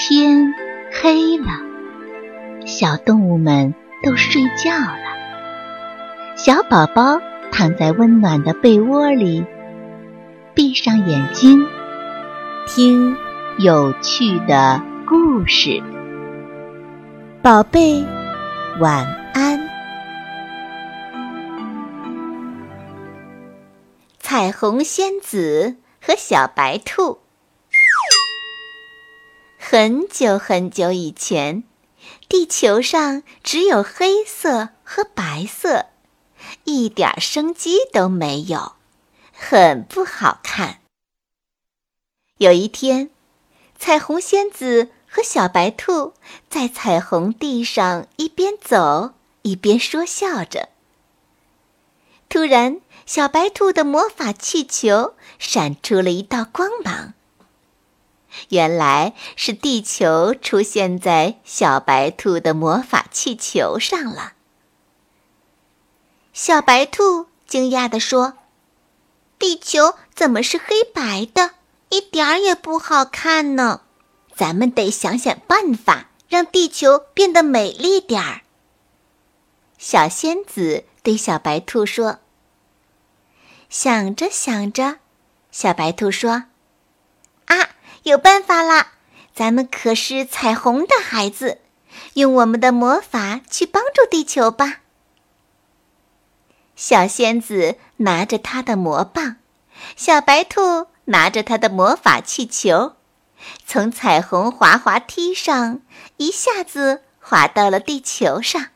天黑了，小动物们都睡觉了。小宝宝躺在温暖的被窝里，闭上眼睛，听有趣的故事。宝贝，晚安。彩虹仙子和小白兔。很久很久以前，地球上只有黑色和白色，一点生机都没有，很不好看。有一天，彩虹仙子和小白兔在彩虹地上一边走一边说笑着。突然，小白兔的魔法气球闪出了一道光芒。原来是地球出现在小白兔的魔法气球上了。小白兔惊讶地说：“地球怎么是黑白的？一点儿也不好看呢！咱们得想想办法，让地球变得美丽点儿。”小仙子对小白兔说：“想着想着，小白兔说。”有办法啦！咱们可是彩虹的孩子，用我们的魔法去帮助地球吧。小仙子拿着她的魔棒，小白兔拿着它的魔法气球，从彩虹滑滑梯上一下子滑到了地球上。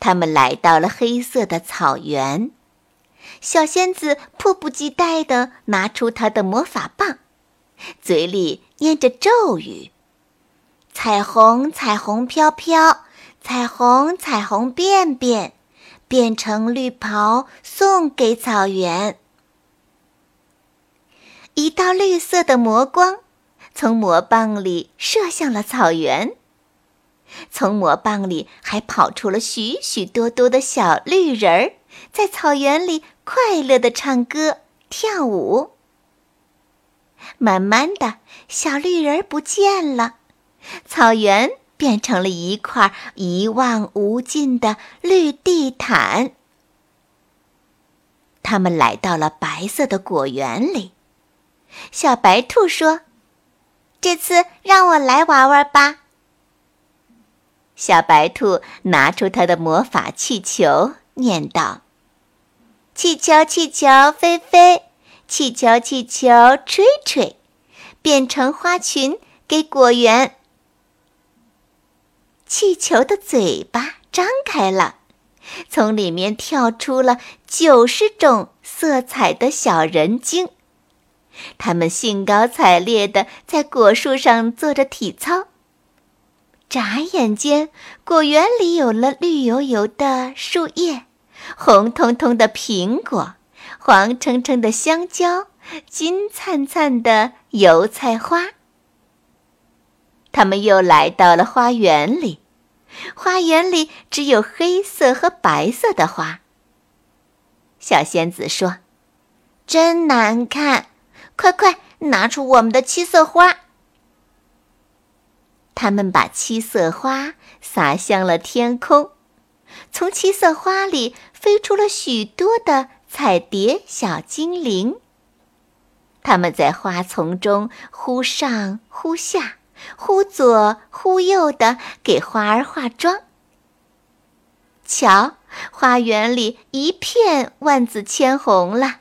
他们来到了黑色的草原，小仙子迫不及待地拿出她的魔法棒。嘴里念着咒语：“彩虹，彩虹飘飘，彩虹，彩虹变变，变成绿袍送给草原。”一道绿色的魔光从魔棒里射向了草原，从魔棒里还跑出了许许多多的小绿人儿，在草原里快乐地唱歌跳舞。慢慢的小绿人不见了，草原变成了一块一望无尽的绿地毯。他们来到了白色的果园里，小白兔说：“这次让我来玩玩吧。”小白兔拿出它的魔法气球，念道：“气球，气球，飞飞。”气球，气球，吹吹，变成花裙给果园。气球的嘴巴张开了，从里面跳出了九十种色彩的小人精，他们兴高采烈地在果树上做着体操。眨眼间，果园里有了绿油油的树叶，红彤彤的苹果。黄澄澄的香蕉，金灿灿的油菜花。他们又来到了花园里，花园里只有黑色和白色的花。小仙子说：“真难看，快快拿出我们的七色花。”他们把七色花撒向了天空，从七色花里飞出了许多的。彩蝶小精灵，他们在花丛中忽上忽下、忽左忽右的给花儿化妆。瞧，花园里一片万紫千红了。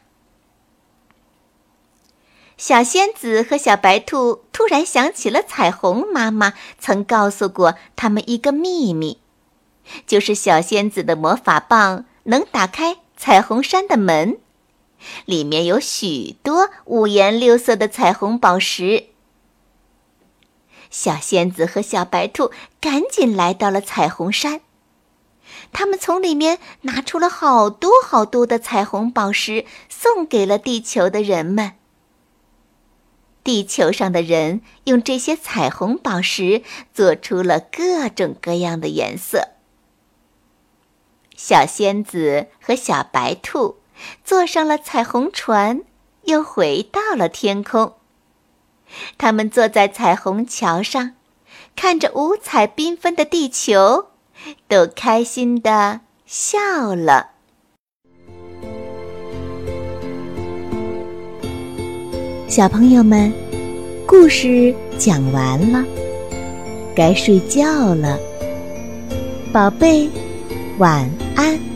小仙子和小白兔突然想起了彩虹妈妈曾告诉过他们一个秘密，就是小仙子的魔法棒能打开。彩虹山的门，里面有许多五颜六色的彩虹宝石。小仙子和小白兔赶紧来到了彩虹山，他们从里面拿出了好多好多的彩虹宝石，送给了地球的人们。地球上的人用这些彩虹宝石做出了各种各样的颜色。小仙子和小白兔坐上了彩虹船，又回到了天空。他们坐在彩虹桥上，看着五彩缤纷的地球，都开心的笑了。小朋友们，故事讲完了，该睡觉了，宝贝，晚安。